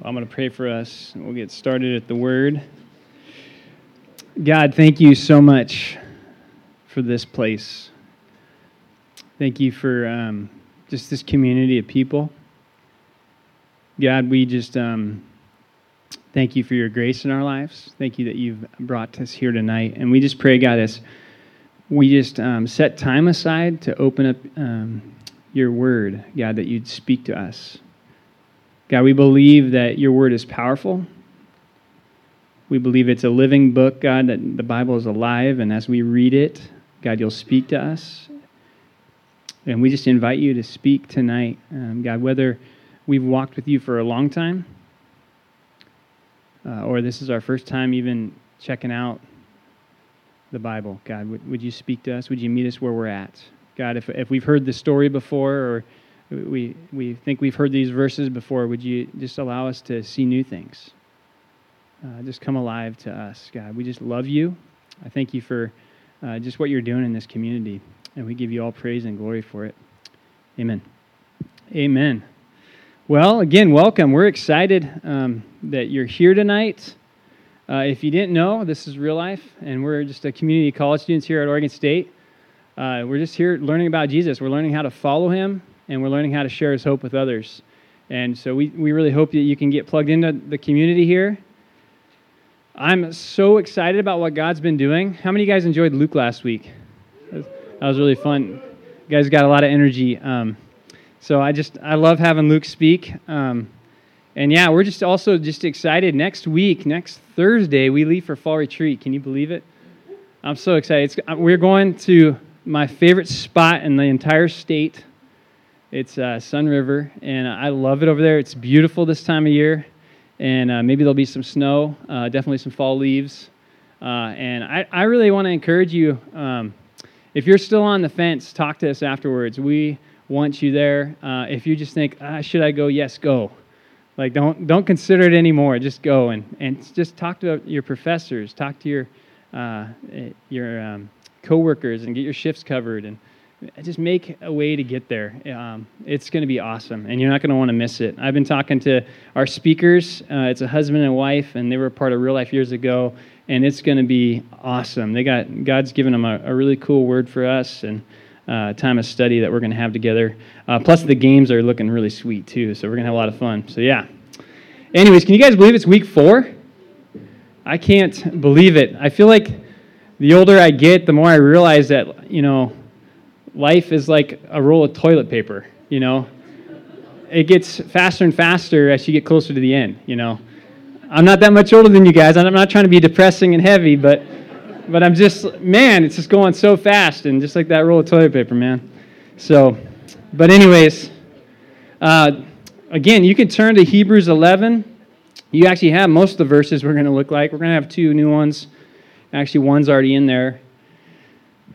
I'm going to pray for us. We'll get started at the word. God, thank you so much for this place. Thank you for um, just this community of people. God, we just um, thank you for your grace in our lives. Thank you that you've brought us here tonight. And we just pray, God, as we just um, set time aside to open up um, your word, God, that you'd speak to us. God, we believe that your word is powerful. We believe it's a living book, God, that the Bible is alive, and as we read it, God, you'll speak to us. And we just invite you to speak tonight, um, God, whether we've walked with you for a long time uh, or this is our first time even checking out the Bible. God, would, would you speak to us? Would you meet us where we're at? God, if, if we've heard the story before or we, we think we've heard these verses before. Would you just allow us to see new things? Uh, just come alive to us, God. We just love you. I thank you for uh, just what you're doing in this community, and we give you all praise and glory for it. Amen. Amen. Well, again, welcome. We're excited um, that you're here tonight. Uh, if you didn't know, this is real life, and we're just a community of college students here at Oregon State. Uh, we're just here learning about Jesus. We're learning how to follow him and we're learning how to share his hope with others. And so we, we really hope that you can get plugged into the community here. I'm so excited about what God's been doing. How many of you guys enjoyed Luke last week? That was really fun. You guys got a lot of energy. Um, so I just I love having Luke speak. Um, and yeah, we're just also just excited. Next week, next Thursday, we leave for fall retreat. Can you believe it? I'm so excited. It's, we're going to my favorite spot in the entire state. It's uh, Sunriver, and I love it over there. It's beautiful this time of year, and uh, maybe there'll be some snow, uh, definitely some fall leaves. Uh, and I, I really want to encourage you um, if you're still on the fence, talk to us afterwards. We want you there. Uh, if you just think, ah, should I go? Yes, go. Like, don't, don't consider it anymore. Just go and, and just talk to your professors, talk to your, uh, your um, coworkers, and get your shifts covered. And just make a way to get there. Um, it's going to be awesome, and you're not going to want to miss it. I've been talking to our speakers. Uh, it's a husband and wife, and they were part of Real Life years ago, and it's going to be awesome. They got God's given them a, a really cool word for us, and uh, time of study that we're going to have together. Uh, plus, the games are looking really sweet too, so we're going to have a lot of fun. So yeah. Anyways, can you guys believe it's week four? I can't believe it. I feel like the older I get, the more I realize that you know life is like a roll of toilet paper, you know? It gets faster and faster as you get closer to the end, you know? I'm not that much older than you guys. I'm not trying to be depressing and heavy, but but I'm just man, it's just going so fast and just like that roll of toilet paper, man. So, but anyways, uh, again, you can turn to Hebrews 11. You actually have most of the verses we're going to look like. We're going to have two new ones. Actually, one's already in there.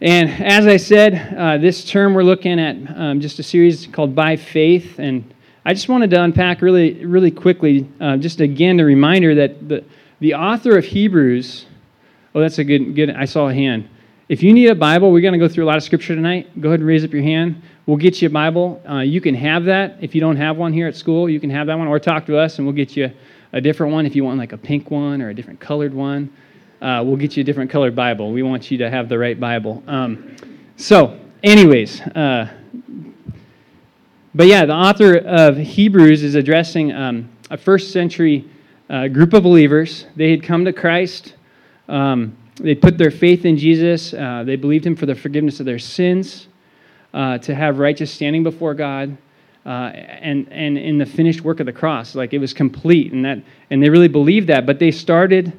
And as I said, uh, this term we're looking at um, just a series called By Faith. And I just wanted to unpack really, really quickly, uh, just again, a reminder that the, the author of Hebrews, oh, that's a good, good, I saw a hand. If you need a Bible, we're going to go through a lot of scripture tonight. Go ahead and raise up your hand. We'll get you a Bible. Uh, you can have that. If you don't have one here at school, you can have that one, or talk to us and we'll get you a different one if you want like a pink one or a different colored one uh, we'll get you a different colored Bible. We want you to have the right Bible. Um, so, anyways, uh, but yeah, the author of Hebrews is addressing um, a first century uh, group of believers. They had come to Christ. Um, they put their faith in Jesus. Uh, they believed him for the forgiveness of their sins, uh, to have righteous standing before God. Uh, and and in the finished work of the cross, like it was complete, and that and they really believed that. But they started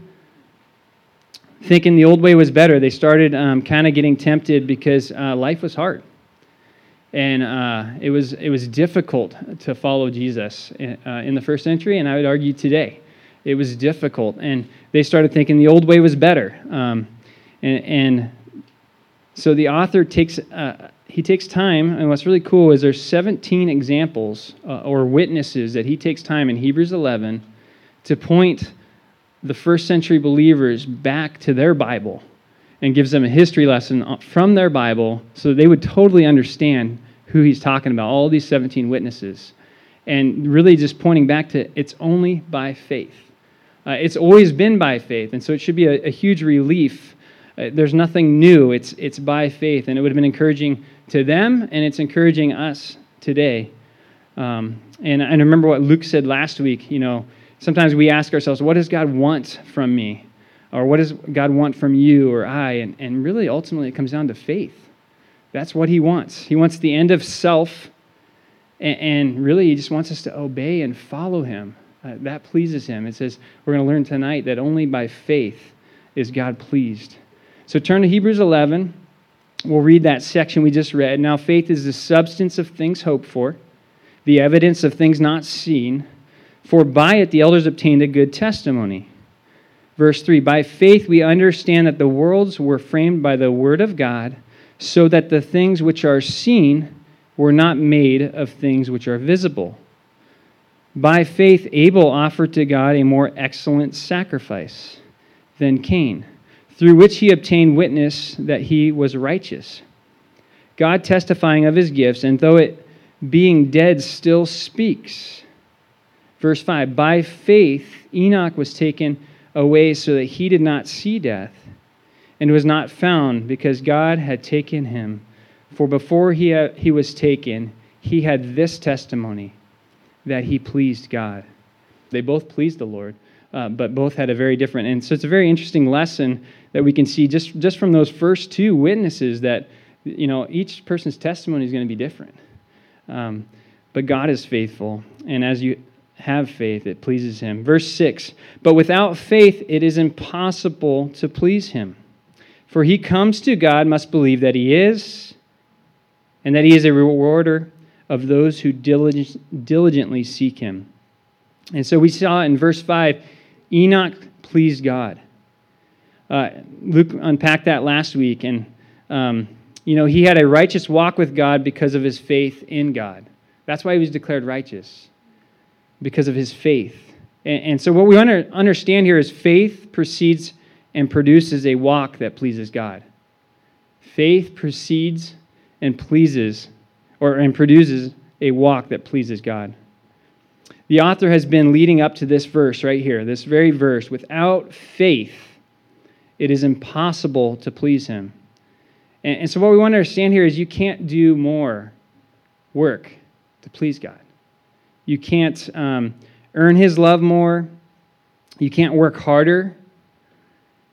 thinking the old way was better. They started um, kind of getting tempted because uh, life was hard. And uh, it, was, it was difficult to follow Jesus in, uh, in the first century, and I would argue today. It was difficult. And they started thinking the old way was better. Um, and, and, so the author takes, uh, he takes time, and what's really cool is there's 17 examples uh, or witnesses that he takes time in Hebrews 11 to point the first century believers back to their Bible and gives them a history lesson from their Bible so they would totally understand who he's talking about, all these 17 witnesses. and really just pointing back to it's only by faith. Uh, it's always been by faith, and so it should be a, a huge relief. Uh, there's nothing new. It's it's by faith, and it would have been encouraging to them, and it's encouraging us today. Um, and I remember what Luke said last week. You know, sometimes we ask ourselves, what does God want from me? Or what does God want from you or I? And, and really, ultimately, it comes down to faith. That's what He wants. He wants the end of self, and, and really, He just wants us to obey and follow Him. Uh, that pleases Him. It says, we're going to learn tonight that only by faith is God pleased. So turn to Hebrews 11. We'll read that section we just read. Now, faith is the substance of things hoped for the evidence of things not seen, for by it the elders obtained a good testimony. Verse 3 By faith we understand that the worlds were framed by the word of God, so that the things which are seen were not made of things which are visible. By faith Abel offered to God a more excellent sacrifice than Cain, through which he obtained witness that he was righteous. God testifying of his gifts, and though it being dead still speaks. Verse 5 By faith, Enoch was taken away so that he did not see death, and was not found because God had taken him. For before he, had, he was taken, he had this testimony that he pleased God. They both pleased the Lord, uh, but both had a very different. And so it's a very interesting lesson that we can see just, just from those first two witnesses that, you know, each person's testimony is going to be different. Um, but God is faithful, and as you have faith, it pleases Him. Verse 6 But without faith, it is impossible to please Him. For he comes to God must believe that He is, and that He is a rewarder of those who diligently seek Him. And so we saw in verse 5 Enoch pleased God. Uh, Luke unpacked that last week, and um, you know, he had a righteous walk with God because of his faith in God. That's why he was declared righteous, because of his faith. And, and so, what we want to understand here is faith precedes and produces a walk that pleases God. Faith precedes and pleases, or and produces a walk that pleases God. The author has been leading up to this verse right here, this very verse. Without faith, it is impossible to please him. And, and so, what we want to understand here is you can't do more work to please God. You can't um, earn His love more. You can't work harder.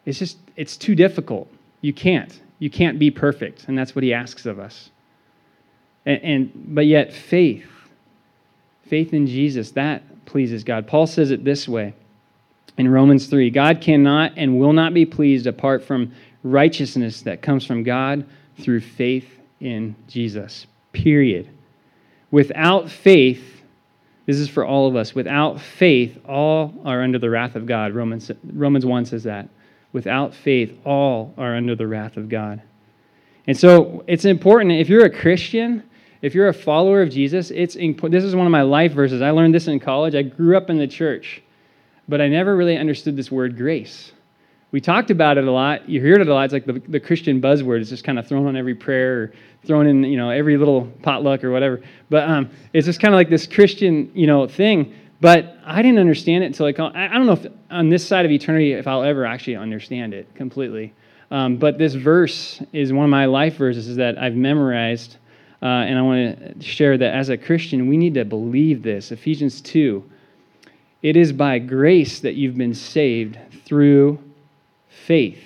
It's just, it's too difficult. You can't. You can't be perfect. And that's what He asks of us. And, and but yet, faith, faith in Jesus, that pleases God. Paul says it this way in Romans 3 God cannot and will not be pleased apart from righteousness that comes from God through faith in Jesus. Period. Without faith, this is for all of us. Without faith, all are under the wrath of God. Romans, Romans 1 says that. Without faith, all are under the wrath of God. And so it's important if you're a Christian, if you're a follower of Jesus, it's this is one of my life verses. I learned this in college. I grew up in the church, but I never really understood this word grace we talked about it a lot. You hear it a lot. It's like the, the Christian buzzword. It's just kind of thrown on every prayer or thrown in, you know, every little potluck or whatever. But um, it's just kind of like this Christian, you know, thing. But I didn't understand it until I, call, I don't know if on this side of eternity if I'll ever actually understand it completely. Um, but this verse is one of my life verses that I've memorized. Uh, and I want to share that as a Christian, we need to believe this. Ephesians 2. It is by grace that you've been saved through faith.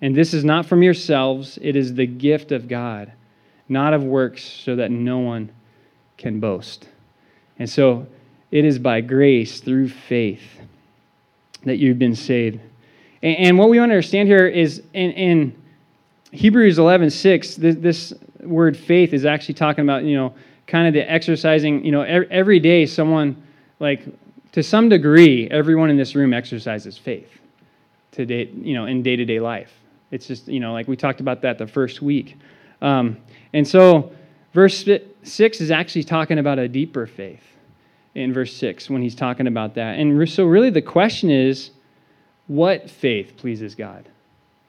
And this is not from yourselves, it is the gift of God, not of works, so that no one can boast. And so it is by grace through faith that you've been saved. And, what we understand here is in, in Hebrews 11 6, this, this word faith is actually talking about, you know, kind of the exercising, you know, every day someone, like, to some degree, everyone in this room exercises faith to day, you know, in day to day life. It's just, you know, like we talked about that the first week. Um, and so, verse 6 is actually talking about a deeper faith in verse 6 when he's talking about that. And so, really, the question is what faith pleases God?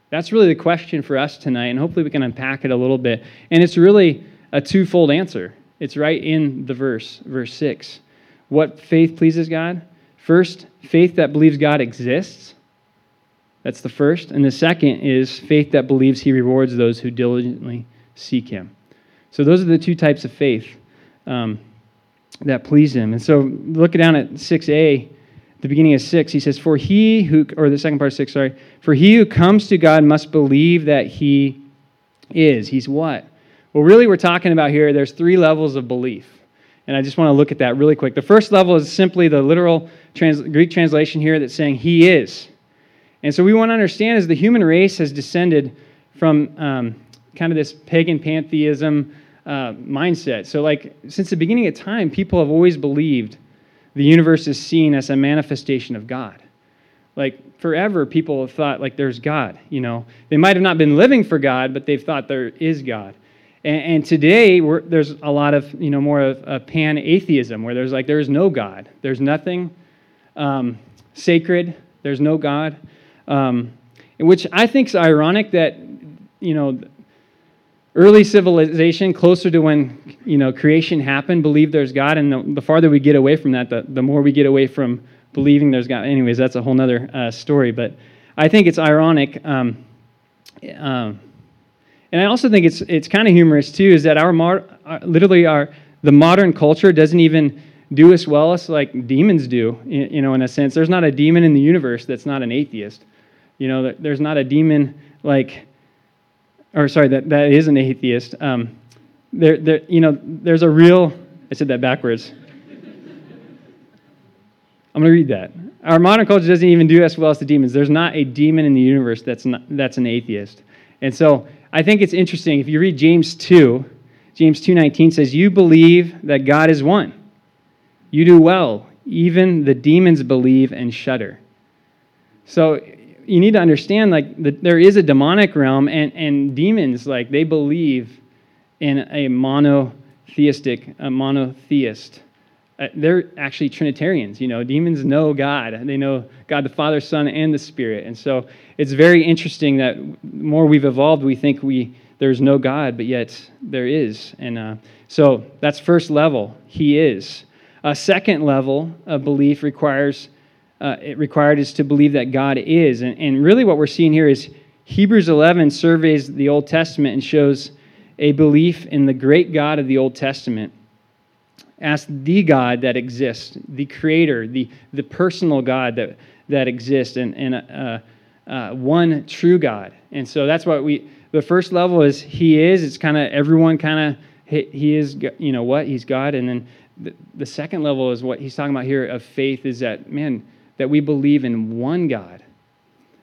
That's really the question for us tonight, and hopefully, we can unpack it a little bit. And it's really a twofold answer. It's right in the verse, verse 6. what faith pleases God? First, faith that believes God exists. That's the first. And the second is faith that believes he rewards those who diligently seek him. So those are the two types of faith um, that please him. And so look down at 6a, the beginning of 6, he says, For he who, or the second part of 6, sorry, for he who comes to God must believe that he is. He's what? Well, really, we're talking about here, there's three levels of belief. And I just want to look at that really quick. The first level is simply the literal trans- Greek translation here that's saying he is. And so we want to understand as the human race has descended from um, kind of this pagan pantheism uh, mindset. So, like, since the beginning of time, people have always believed the universe is seen as a manifestation of God. Like, forever, people have thought, like, there's God. You know, they might have not been living for God, but they've thought there is God. And, and today, there's a lot of, you know, more of a pan atheism where there's like, there is no God. There's nothing um, sacred. There's no God. Um, which I think is ironic that, you know, early civilization, closer to when, you know, creation happened, believed there's God. And the, the farther we get away from that, the, the more we get away from believing there's God. Anyways, that's a whole other uh, story. But I think it's ironic. Um, um, and I also think it's it's kind of humorous too, is that our, our literally our the modern culture doesn't even do as well as like demons do. You know, in a sense, there's not a demon in the universe that's not an atheist. You know, there's not a demon like, or sorry, that that is an atheist. Um, there, there, you know, there's a real. I said that backwards. I'm going to read that. Our modern culture doesn't even do as well as the demons. There's not a demon in the universe that's not, that's an atheist. And so I think it's interesting if you read James 2, James 2:19 says, "You believe that God is one. You do well. Even the demons believe and shudder." So you need to understand like the, there is a demonic realm and, and demons like they believe in a monotheistic a monotheist uh, they're actually Trinitarians. You know, demons know God. They know God the Father, Son, and the Spirit. And so it's very interesting that more we've evolved, we think we there's no God, but yet there is. And uh, so that's first level. He is. A second level of belief requires uh, it required is to believe that God is. And, and really, what we're seeing here is Hebrews 11 surveys the Old Testament and shows a belief in the great God of the Old Testament Ask the God that exists, the creator, the, the personal God that, that exists, and, and uh, uh, one true God. And so that's what we, the first level is He is. It's kind of everyone kind of, he, he, is, you know what? He's God. And then the, the second level is what he's talking about here of faith is that, man, that we believe in one God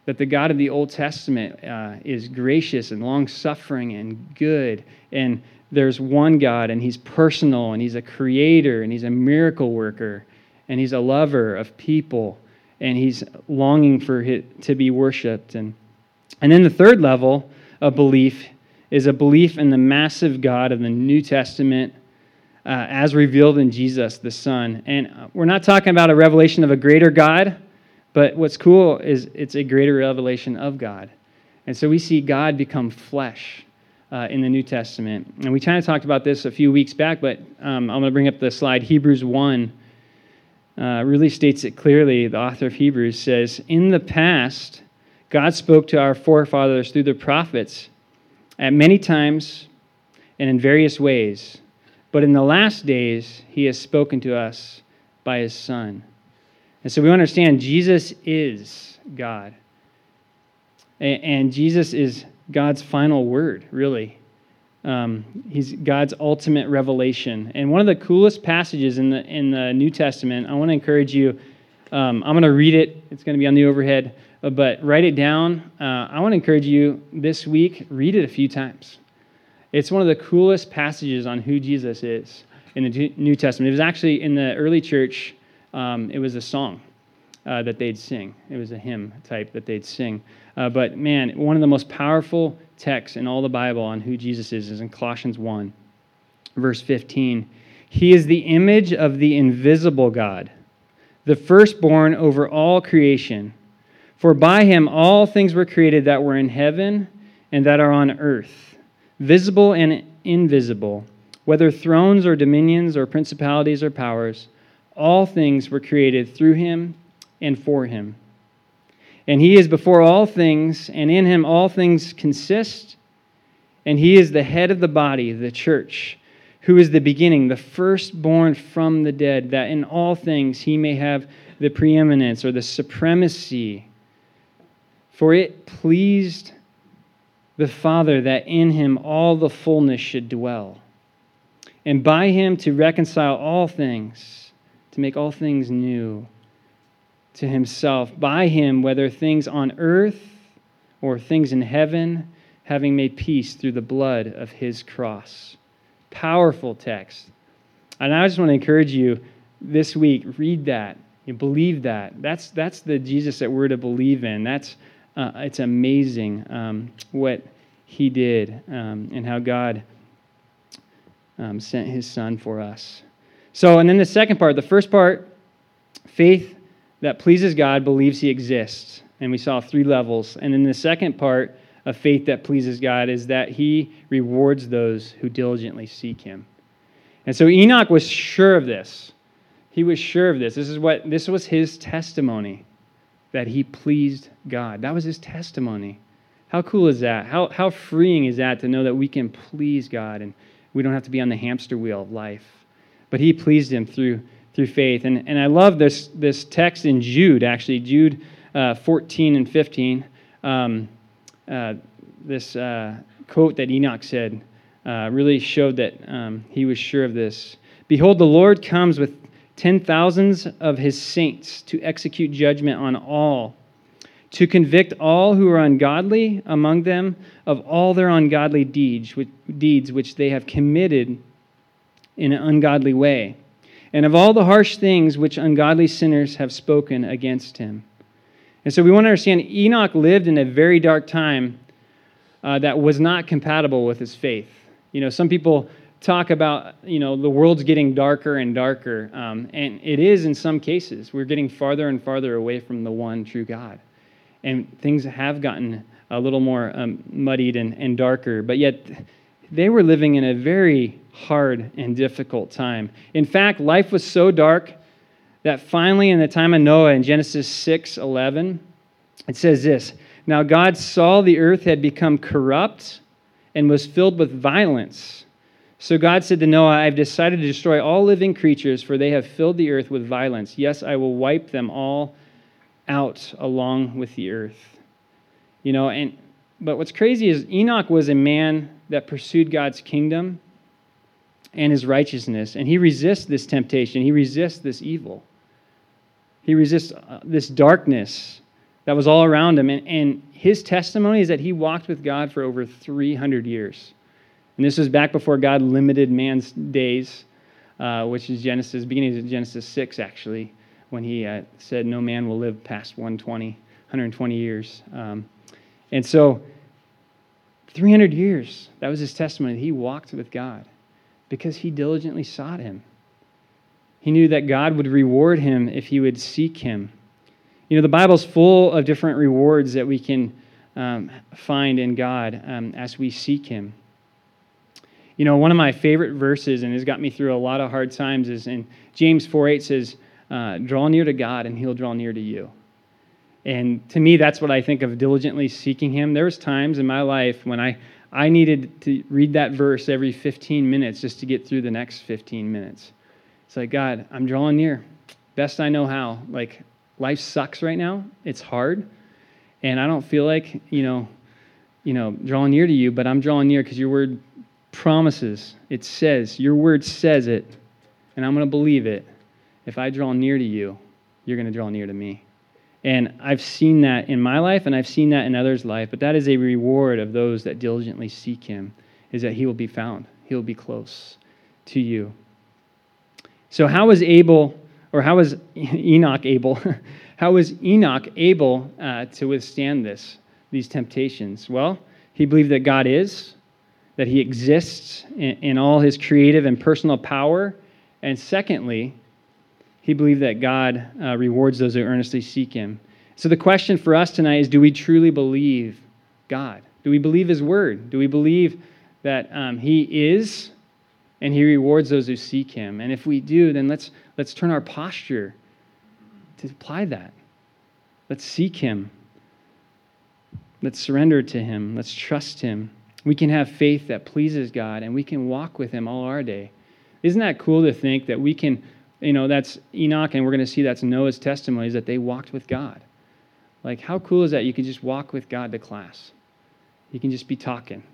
that the God of the Old Testament uh, is gracious and long suffering and good, and there's one God and he's personal and he's a creator and he's a miracle worker and he's a lover of people and he's longing for it to be worshiped and and then the third level of belief is a belief in the massive God of the New Testament uh, as revealed in Jesus the Son. And we're not talking about a revelation of a greater God, but what's cool is it's a greater revelation of God. And so we see God become flesh uh, in the New Testament. And we kind of talked about this a few weeks back, but um, I'm going to bring up the slide. Hebrews 1 uh, really states it clearly. The author of Hebrews says, In the past, God spoke to our forefathers through the prophets at many times and in various ways. But in the last days, he has spoken to us by his Son. And so we understand Jesus is God. And Jesus is God's final word, really. Um, he's God's ultimate revelation. And one of the coolest passages in the, in the New Testament, I want to encourage you. Um, I'm going to read it, it's going to be on the overhead, but write it down. Uh, I want to encourage you this week, read it a few times. It's one of the coolest passages on who Jesus is in the New Testament. It was actually in the early church, um, it was a song uh, that they'd sing. It was a hymn type that they'd sing. Uh, but man, one of the most powerful texts in all the Bible on who Jesus is is in Colossians 1, verse 15. He is the image of the invisible God, the firstborn over all creation. For by him all things were created that were in heaven and that are on earth, visible and invisible, whether thrones or dominions or principalities or powers all things were created through him and for him. And he is before all things, and in him all things consist. And he is the head of the body, the church, who is the beginning, the firstborn from the dead, that in all things he may have the preeminence or the supremacy. For it pleased the Father that in him all the fullness should dwell, and by him to reconcile all things, to make all things new to himself by him, whether things on earth or things in heaven, having made peace through the blood of his cross. Powerful text. And I just want to encourage you this week, read that. You believe that. That's, that's the Jesus that we're to believe in. That's, uh, it's amazing um, what he did um, and how God um, sent his son for us. So, and then the second part, the first part, faith that pleases God believes he exists. And we saw three levels. And then the second part of faith that pleases God is that he rewards those who diligently seek him. And so Enoch was sure of this. He was sure of this. This is what this was his testimony that he pleased God. That was his testimony. How cool is that? How, how freeing is that to know that we can please God and we don't have to be on the hamster wheel of life? But he pleased him through through faith. And, and I love this, this text in Jude, actually, Jude uh, 14 and 15. Um, uh, this uh, quote that Enoch said uh, really showed that um, he was sure of this. Behold, the Lord comes with ten thousands of his saints to execute judgment on all, to convict all who are ungodly among them of all their ungodly deeds, which, deeds which they have committed in an ungodly way and of all the harsh things which ungodly sinners have spoken against him. And so we want to understand Enoch lived in a very dark time uh, that was not compatible with his faith. You know, some people talk about, you know, the world's getting darker and darker. Um, and it is in some cases. We're getting farther and farther away from the one true God. And things have gotten a little more um, muddied and, and darker. But yet, they were living in a very hard and difficult time. In fact, life was so dark that finally, in the time of Noah, in Genesis 6 11, it says this Now God saw the earth had become corrupt and was filled with violence. So God said to Noah, I have decided to destroy all living creatures, for they have filled the earth with violence. Yes, I will wipe them all out along with the earth. You know, and but what's crazy is Enoch was a man that pursued God's kingdom and his righteousness. And he resists this temptation, he resists this evil. He resists uh, this darkness that was all around him. And, and his testimony is that he walked with God for over 300 years. And this was back before God limited man's days, uh, which is Genesis, beginning of Genesis 6, actually, when he uh, said, No man will live past 120, 120 years. Um, and so, 300 years, that was his testimony. He walked with God because he diligently sought him. He knew that God would reward him if he would seek him. You know, the Bible's full of different rewards that we can um, find in God um, as we seek him. You know, one of my favorite verses, and has got me through a lot of hard times, is in James 4 8 says, uh, Draw near to God, and he'll draw near to you. And to me, that's what I think of diligently seeking him. There's times in my life when I I needed to read that verse every 15 minutes just to get through the next 15 minutes. It's like, God, I'm drawing near. Best I know how. Like, life sucks right now. It's hard. And I don't feel like, you know, you know, drawing near to you, but I'm drawing near because your word promises. It says, your word says it, and I'm going to believe it. If I draw near to you, you're going to draw near to me. And I've seen that in my life and I've seen that in others' life, but that is a reward of those that diligently seek him, is that he will be found. He'll be close to you. So how was Abel, or how was Enoch able, how was Enoch able uh, to withstand this, these temptations? Well, he believed that God is, that he exists in, in all his creative and personal power. And secondly, he believed that God uh, rewards those who earnestly seek him. So the question for us tonight is do we truly believe God? Do we believe his word? Do we believe that um, he is and he rewards those who seek him. And if we do, then let's, let's turn our posture to apply that. Let's seek him. Let's surrender to him. Let's trust him. We can have faith that pleases God, and we can walk with him all our day. Isn't that cool to think that we can, you know, that's Enoch, and we're going to see that's Noah's testimonies that they walked with God. Like, how cool is that? You can just walk with God to class. You can just be talking.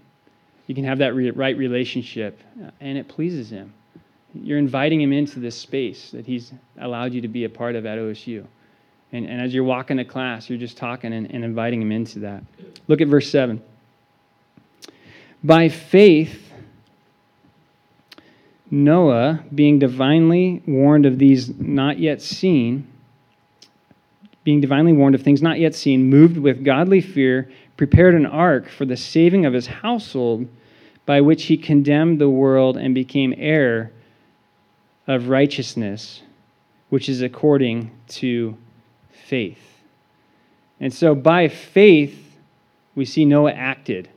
You can have that right relationship, uh, and it pleases Him. You're inviting Him into this space that He's allowed you to be a part of at OSU. And, and as you're walking to class, you're just talking and, and inviting Him into that. Look at verse 7. By faith, Noah, being divinely warned of these not yet seen, being divinely warned of things not yet seen, moved with godly fear, prepared an ark for the saving of his household, by which he condemned the world and became heir of righteousness, which is according to faith. And so, by faith, we see Noah acted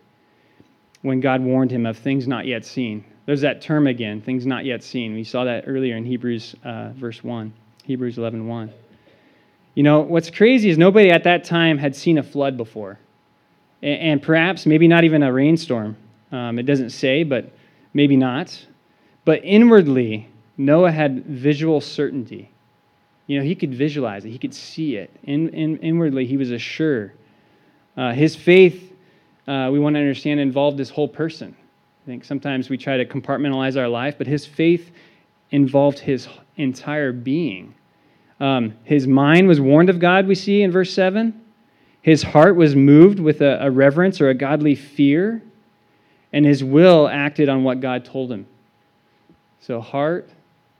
when God warned him of things not yet seen. There's that term again, things not yet seen. We saw that earlier in Hebrews uh, verse 1, Hebrews 11 1. You know, what's crazy is nobody at that time had seen a flood before. And, and perhaps, maybe not even a rainstorm. Um, it doesn't say, but maybe not. But inwardly, Noah had visual certainty. You know, he could visualize it, he could see it. In, in, inwardly, he was assured. Uh, his faith, uh, we want to understand, involved this whole person. I think sometimes we try to compartmentalize our life, but his faith involved his entire being. Um, his mind was warned of God, we see in verse 7. His heart was moved with a, a reverence or a godly fear, and his will acted on what God told him. So, heart,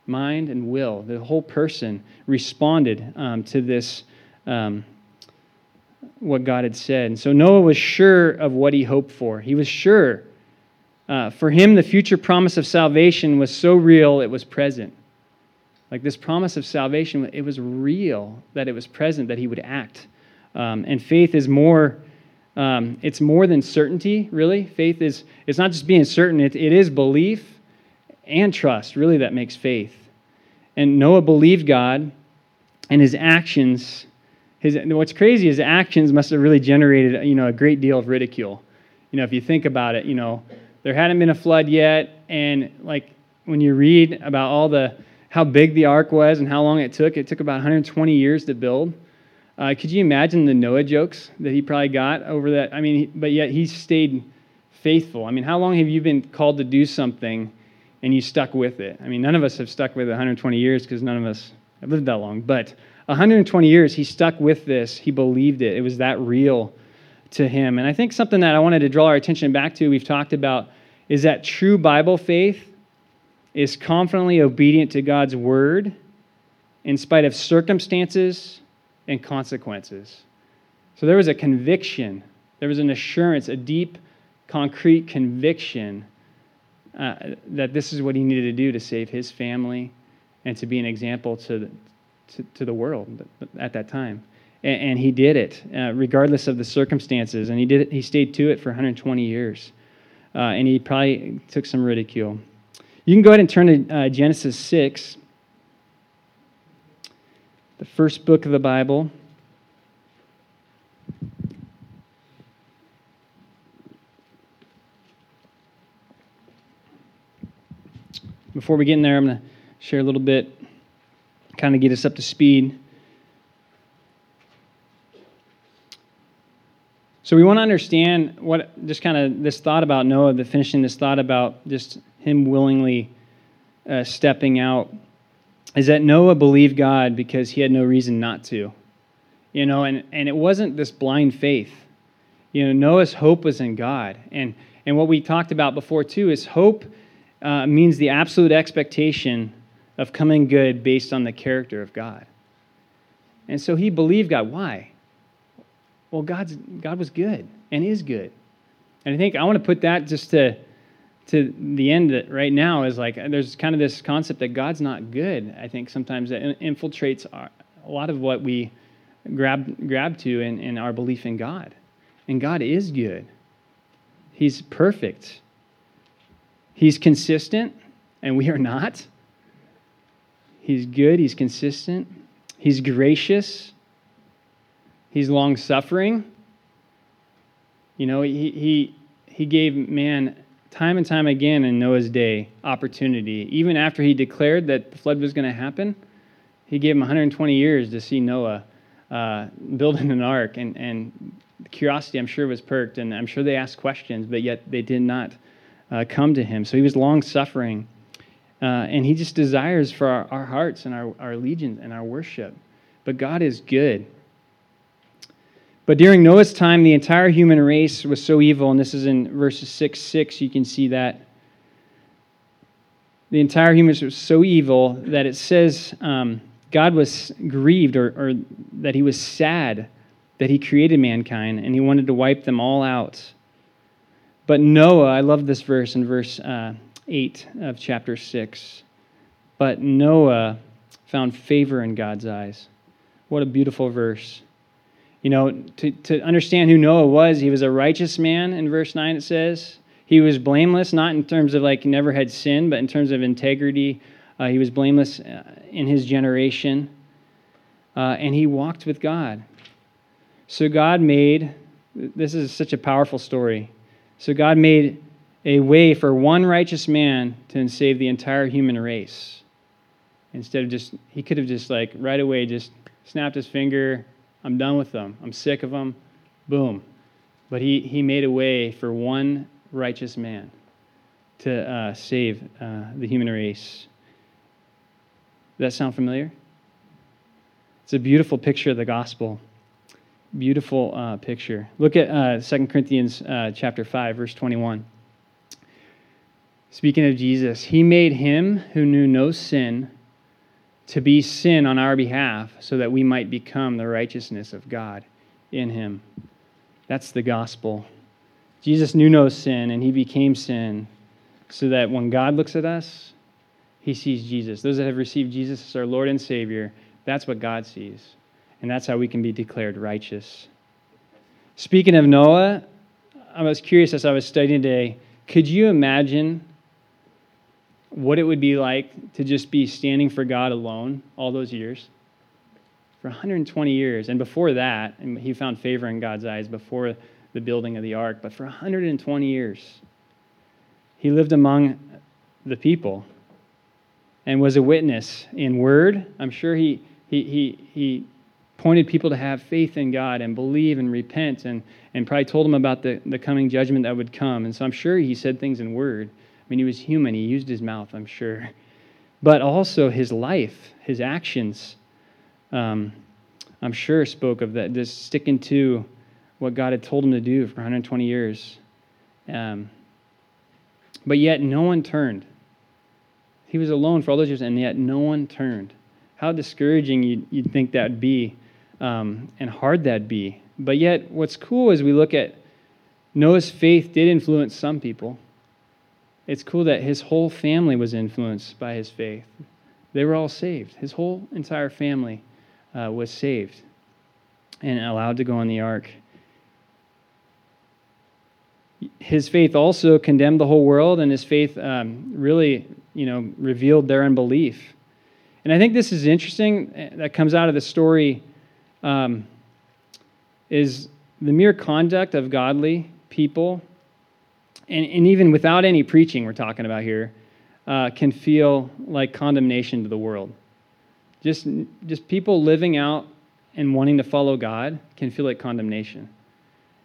mind, and will, the whole person responded um, to this, um, what God had said. And so, Noah was sure of what he hoped for. He was sure. Uh, for him, the future promise of salvation was so real, it was present. Like this promise of salvation, it was real that it was present, that he would act. Um, and faith is more, um, it's more than certainty, really. Faith is, it's not just being certain, it, it is belief and trust, really, that makes faith. And Noah believed God, and his actions, his, what's crazy, is actions must have really generated, you know, a great deal of ridicule. You know, if you think about it, you know, there hadn't been a flood yet, and like when you read about all the how big the ark was and how long it took. It took about 120 years to build. Uh, could you imagine the Noah jokes that he probably got over that? I mean, but yet he stayed faithful. I mean, how long have you been called to do something and you stuck with it? I mean, none of us have stuck with it 120 years because none of us have lived that long. But 120 years, he stuck with this. He believed it. It was that real to him. And I think something that I wanted to draw our attention back to, we've talked about, is that true Bible faith is confidently obedient to God's word in spite of circumstances and consequences. So there was a conviction, there was an assurance, a deep, concrete conviction uh, that this is what he needed to do to save his family and to be an example to the, to, to the world at that time. And, and he did it, uh, regardless of the circumstances. And he did it, he stayed to it for 120 years. Uh, and he probably took some ridicule. You can go ahead and turn to uh, Genesis 6, the first book of the Bible. Before we get in there, I'm going to share a little bit, kind of get us up to speed. So we want to understand what just kind of this thought about Noah, the finishing this thought about just him willingly uh, stepping out is that Noah believed God because he had no reason not to. You know, and, and it wasn't this blind faith. You know, Noah's hope was in God. And, and what we talked about before, too, is hope uh, means the absolute expectation of coming good based on the character of God. And so he believed God. Why? Well, God's, God was good and is good. And I think I want to put that just to to the end that right now is like there's kind of this concept that God's not good. I think sometimes that infiltrates our, a lot of what we grab grab to in, in our belief in God. And God is good. He's perfect. He's consistent and we are not. He's good, he's consistent, he's gracious, he's long suffering. You know, he, he, he gave man time and time again in Noah's day opportunity. Even after he declared that the flood was going to happen, he gave him 120 years to see Noah uh, building an ark. And, and curiosity, I'm sure, was perked. And I'm sure they asked questions, but yet they did not uh, come to him. So he was long suffering. Uh, and he just desires for our, our hearts and our, our allegiance and our worship. But God is good. But during Noah's time, the entire human race was so evil, and this is in verses 6 6, you can see that. The entire human race was so evil that it says um, God was grieved or, or that he was sad that he created mankind and he wanted to wipe them all out. But Noah, I love this verse in verse uh, 8 of chapter 6. But Noah found favor in God's eyes. What a beautiful verse. You know, to, to understand who Noah was, he was a righteous man, in verse 9 it says. He was blameless, not in terms of like never had sin, but in terms of integrity. Uh, he was blameless uh, in his generation. Uh, and he walked with God. So God made, this is such a powerful story. So God made a way for one righteous man to save the entire human race. Instead of just, he could have just like right away just snapped his finger, I'm done with them. I'm sick of them. Boom. But he, he made a way for one righteous man to uh, save uh, the human race. Does that sound familiar? It's a beautiful picture of the gospel. Beautiful uh, picture. Look at uh, 2 Corinthians uh, chapter 5, verse 21. Speaking of Jesus, he made him who knew no sin to be sin on our behalf so that we might become the righteousness of God in him. That's the gospel. Jesus knew no sin and he became sin so that when God looks at us, he sees Jesus. Those that have received Jesus as our Lord and Savior, that's what God sees. And that's how we can be declared righteous. Speaking of Noah, I was curious as I was studying today. Could you imagine what it would be like to just be standing for God alone all those years. For 120 years. And before that, and he found favor in God's eyes before the building of the ark, but for 120 years, he lived among the people and was a witness in word. I'm sure he, he, he, he pointed people to have faith in God and believe and repent and, and probably told them about the, the coming judgment that would come. And so I'm sure he said things in word. I mean, he was human. He used his mouth, I'm sure. But also his life, his actions, um, I'm sure spoke of that, just sticking to what God had told him to do for 120 years. Um, but yet no one turned. He was alone for all those years, and yet no one turned. How discouraging you'd, you'd think that'd be, um, and hard that'd be. But yet, what's cool is we look at Noah's faith did influence some people it's cool that his whole family was influenced by his faith. They were all saved. His whole entire family uh, was saved and allowed to go on the ark. His faith also condemned the whole world, and his faith um, really, you know, revealed their unbelief. And I think this is interesting uh, that comes out of the story um, is the mere conduct of godly people and, and even without any preaching, we're talking about here, uh, can feel like condemnation to the world. Just, just people living out and wanting to follow God can feel like condemnation.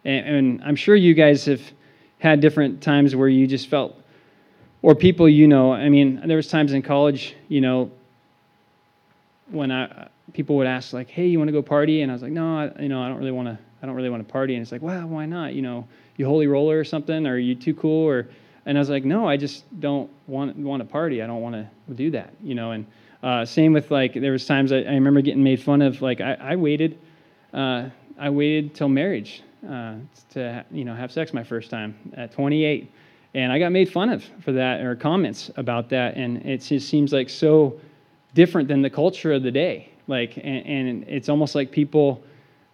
And, and I'm sure you guys have had different times where you just felt, or people you know. I mean, there was times in college, you know, when I people would ask like, "Hey, you want to go party?" And I was like, "No, I, you know, I don't really want to. I don't really want to party." And it's like, "Well, why not? You know, you holy roller or something? Or are you too cool? Or and I was like, no, I just don't want want to party. I don't want to do that, you know. And uh, same with like there was times I, I, remember getting made fun of. Like I, I waited, uh, I waited till marriage uh, to you know have sex my first time at 28, and I got made fun of for that or comments about that. And it just seems like so different than the culture of the day. Like and, and it's almost like people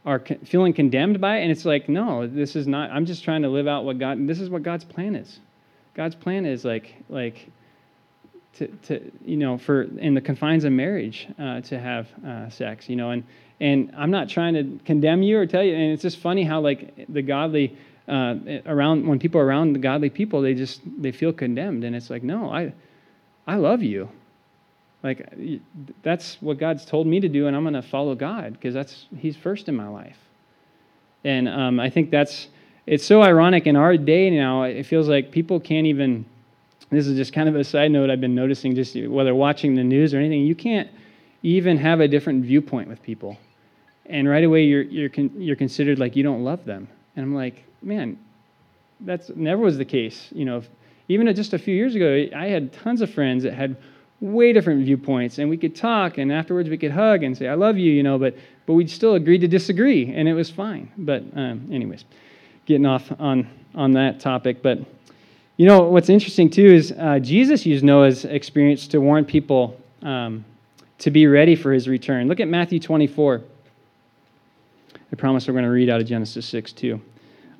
are feeling condemned by it and it's like no this is not i'm just trying to live out what god this is what god's plan is. God's plan is like like to, to you know for in the confines of marriage uh, to have uh, sex you know and and i'm not trying to condemn you or tell you and it's just funny how like the godly uh, around when people are around the godly people they just they feel condemned and it's like no i i love you like that's what god's told me to do and i'm going to follow god because that's he's first in my life and um, i think that's it's so ironic in our day now it feels like people can't even this is just kind of a side note I've been noticing, just whether watching the news or anything, you can't even have a different viewpoint with people. And right away, you're, you're, con- you're considered like you don't love them. And I'm like, man, that's never was the case. You know, even just a few years ago, I had tons of friends that had way different viewpoints, and we could talk, and afterwards we could hug and say, I love you, you know, but, but we'd still agree to disagree, and it was fine. But, um, anyways, getting off on, on that topic. But you know, what's interesting too is uh, Jesus used Noah's experience to warn people um, to be ready for his return. Look at Matthew 24. I promise we're going to read out of Genesis 6 too,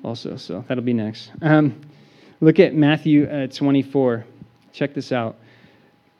also, so that'll be next. Um, look at Matthew uh, 24. Check this out.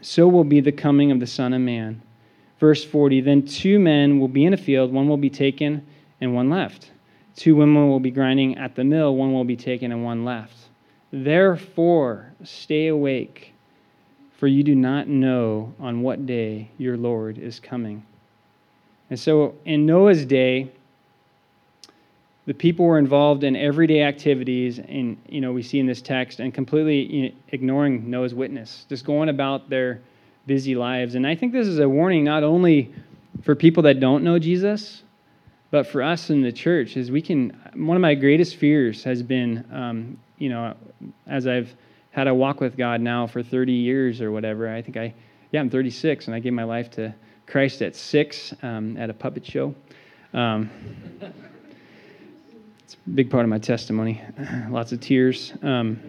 so will be the coming of the Son of Man. Verse 40 Then two men will be in a field, one will be taken and one left. Two women will be grinding at the mill, one will be taken and one left. Therefore, stay awake, for you do not know on what day your Lord is coming. And so, in Noah's day, the people were involved in everyday activities, and you know we see in this text, and completely ignoring Noah's witness, just going about their busy lives. And I think this is a warning not only for people that don't know Jesus, but for us in the church. Is we can. One of my greatest fears has been um, you know, as I've had a walk with God now for 30 years or whatever, I think I, yeah, I'm 36, and I gave my life to Christ at six um, at a puppet show. Um, it's a big part of my testimony. Lots of tears. Um,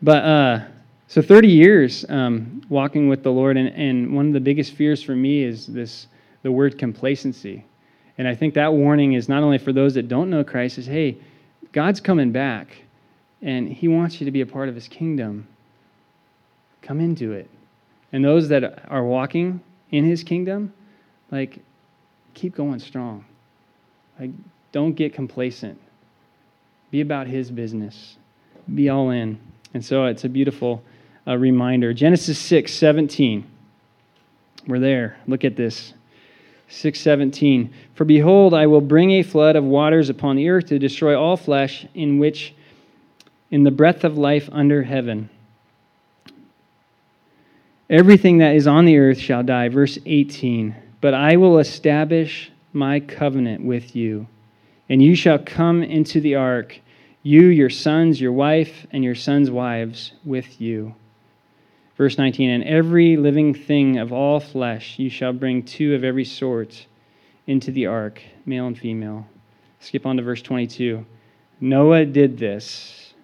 but uh, so 30 years um, walking with the Lord, and, and one of the biggest fears for me is this the word complacency. And I think that warning is not only for those that don't know Christ, is hey, God's coming back, and He wants you to be a part of His kingdom. Come into it. And those that are walking in His kingdom, like, keep going strong. Like, don't get complacent. Be about His business. Be all in. And so it's a beautiful uh, reminder. Genesis 6 17. We're there. Look at this. 6:17 For behold I will bring a flood of waters upon the earth to destroy all flesh in which in the breath of life under heaven everything that is on the earth shall die verse 18 but I will establish my covenant with you and you shall come into the ark you your sons your wife and your sons wives with you Verse 19 And every living thing of all flesh you shall bring two of every sort into the ark, male and female. Skip on to verse 22. Noah did this,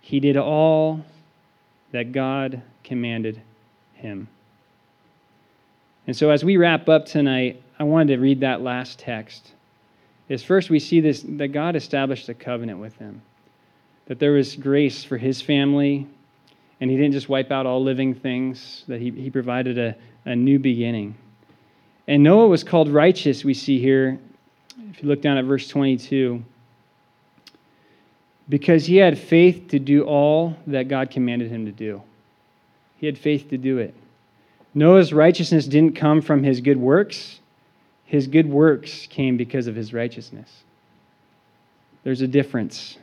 he did all that God commanded him. And so, as we wrap up tonight, I wanted to read that last text. Is first we see this that God established a covenant with him, that there was grace for his family, and he didn't just wipe out all living things, that he, he provided a, a new beginning. And Noah was called righteous, we see here, if you look down at verse 22, because he had faith to do all that God commanded him to do. He had faith to do it. Noah's righteousness didn't come from his good works, his good works came because of his righteousness. There's a difference.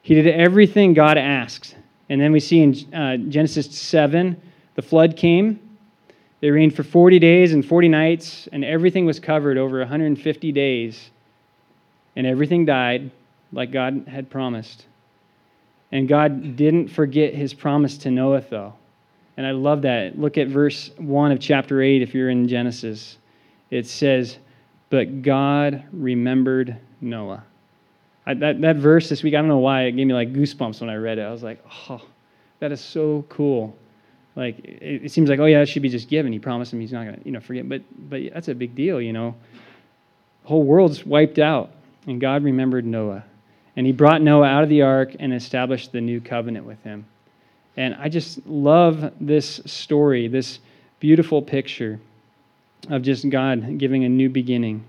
He did everything God asked. And then we see in uh, Genesis 7, the flood came. It rained for 40 days and 40 nights, and everything was covered over 150 days. And everything died like God had promised. And God didn't forget his promise to Noah, though. And I love that. Look at verse 1 of chapter 8 if you're in Genesis. It says, But God remembered Noah. I, that, that verse this week, I don't know why, it gave me like goosebumps when I read it. I was like, oh, that is so cool. Like, it, it seems like, oh, yeah, that should be just given. He promised him he's not going to, you know, forget. But, but that's a big deal, you know. The whole world's wiped out, and God remembered Noah. And he brought Noah out of the ark and established the new covenant with him. And I just love this story, this beautiful picture of just God giving a new beginning.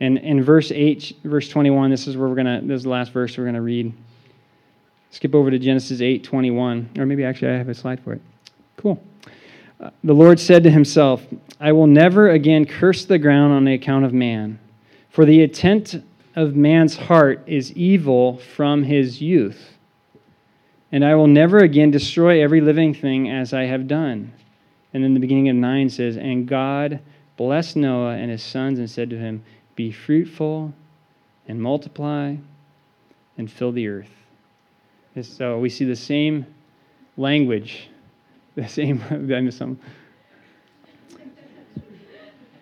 And in verse 8, verse 21, this is where we're going to, this is the last verse we're going to read. Skip over to Genesis 8, 21. Or maybe actually I have a slide for it. Cool. Uh, the Lord said to himself, I will never again curse the ground on the account of man, for the intent of man's heart is evil from his youth. And I will never again destroy every living thing as I have done. And then the beginning of 9 says, And God blessed Noah and his sons and said to him, Be fruitful and multiply and fill the earth. And so we see the same language, the same, some,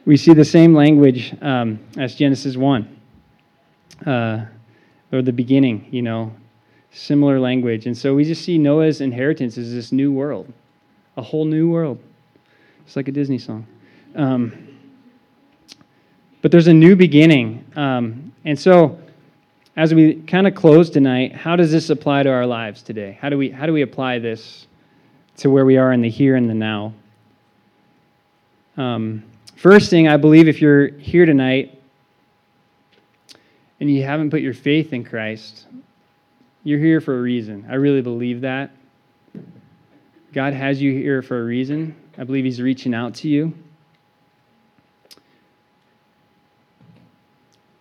we see the same language um, as Genesis 1, uh, or the beginning, you know, similar language. And so we just see Noah's inheritance as this new world, a whole new world. It's like a Disney song. Um, but there's a new beginning. Um, and so, as we kind of close tonight, how does this apply to our lives today? How do we, how do we apply this to where we are in the here and the now? Um, first thing, I believe if you're here tonight and you haven't put your faith in Christ, you're here for a reason. I really believe that. God has you here for a reason. I believe He's reaching out to you.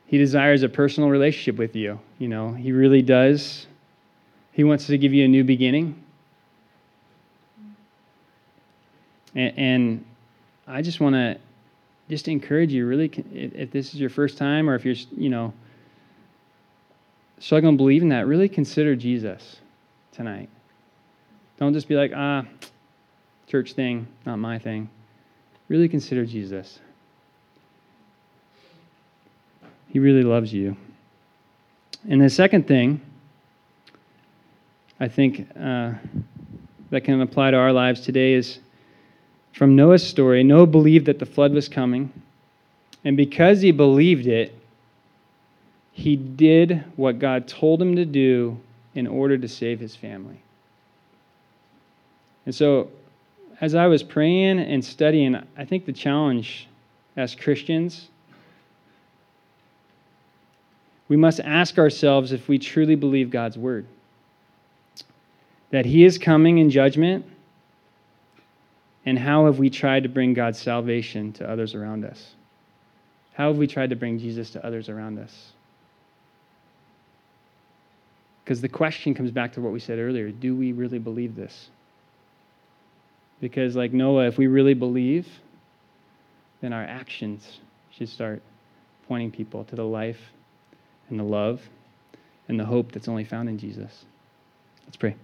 He desires a personal relationship with you. You know, He really does. He wants to give you a new beginning. And, and I just want to just encourage you really if this is your first time or if you're you know struggling to believe in that, really consider Jesus tonight. Don't just be like, ah, church thing, not my thing. Really consider Jesus. He really loves you. And the second thing, I think, uh, that can apply to our lives today is from Noah's story, Noah believed that the flood was coming. And because he believed it, he did what God told him to do in order to save his family. And so, as I was praying and studying, I think the challenge as Christians, we must ask ourselves if we truly believe God's word. That he is coming in judgment, and how have we tried to bring God's salvation to others around us? How have we tried to bring Jesus to others around us? Because the question comes back to what we said earlier do we really believe this? Because, like Noah, if we really believe, then our actions should start pointing people to the life and the love and the hope that's only found in Jesus. Let's pray.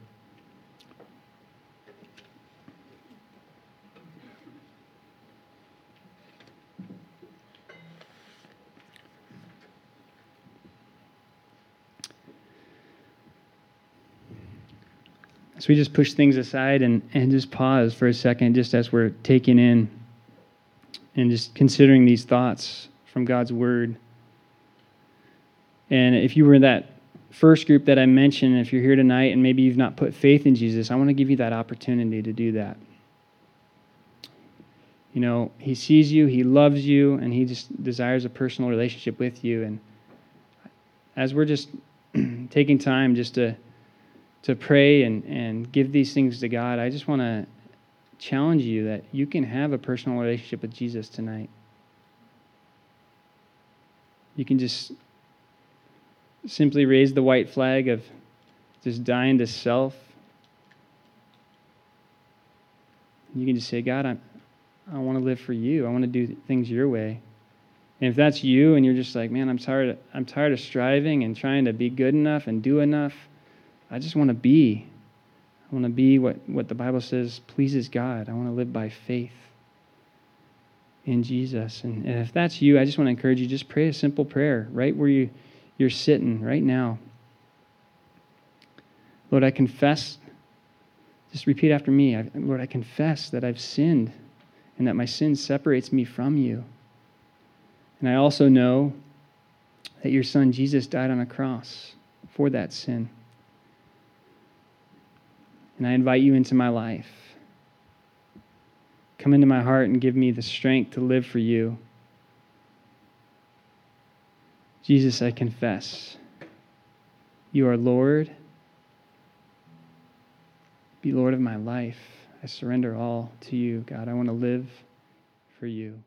So we just push things aside and, and just pause for a second, just as we're taking in and just considering these thoughts from God's Word. And if you were in that first group that I mentioned, if you're here tonight and maybe you've not put faith in Jesus, I want to give you that opportunity to do that. You know, He sees you, He loves you, and He just desires a personal relationship with you. And as we're just taking time just to to pray and, and give these things to God, I just want to challenge you that you can have a personal relationship with Jesus tonight. You can just simply raise the white flag of just dying to self. You can just say, God, I, I want to live for you. I want to do things your way. And if that's you and you're just like, man, I'm tired, I'm tired of striving and trying to be good enough and do enough, I just want to be. I want to be what, what the Bible says pleases God. I want to live by faith in Jesus. And, and if that's you, I just want to encourage you just pray a simple prayer right where you, you're sitting right now. Lord, I confess, just repeat after me. I, Lord, I confess that I've sinned and that my sin separates me from you. And I also know that your son Jesus died on a cross for that sin. And I invite you into my life. Come into my heart and give me the strength to live for you. Jesus, I confess you are Lord. Be Lord of my life. I surrender all to you, God. I want to live for you.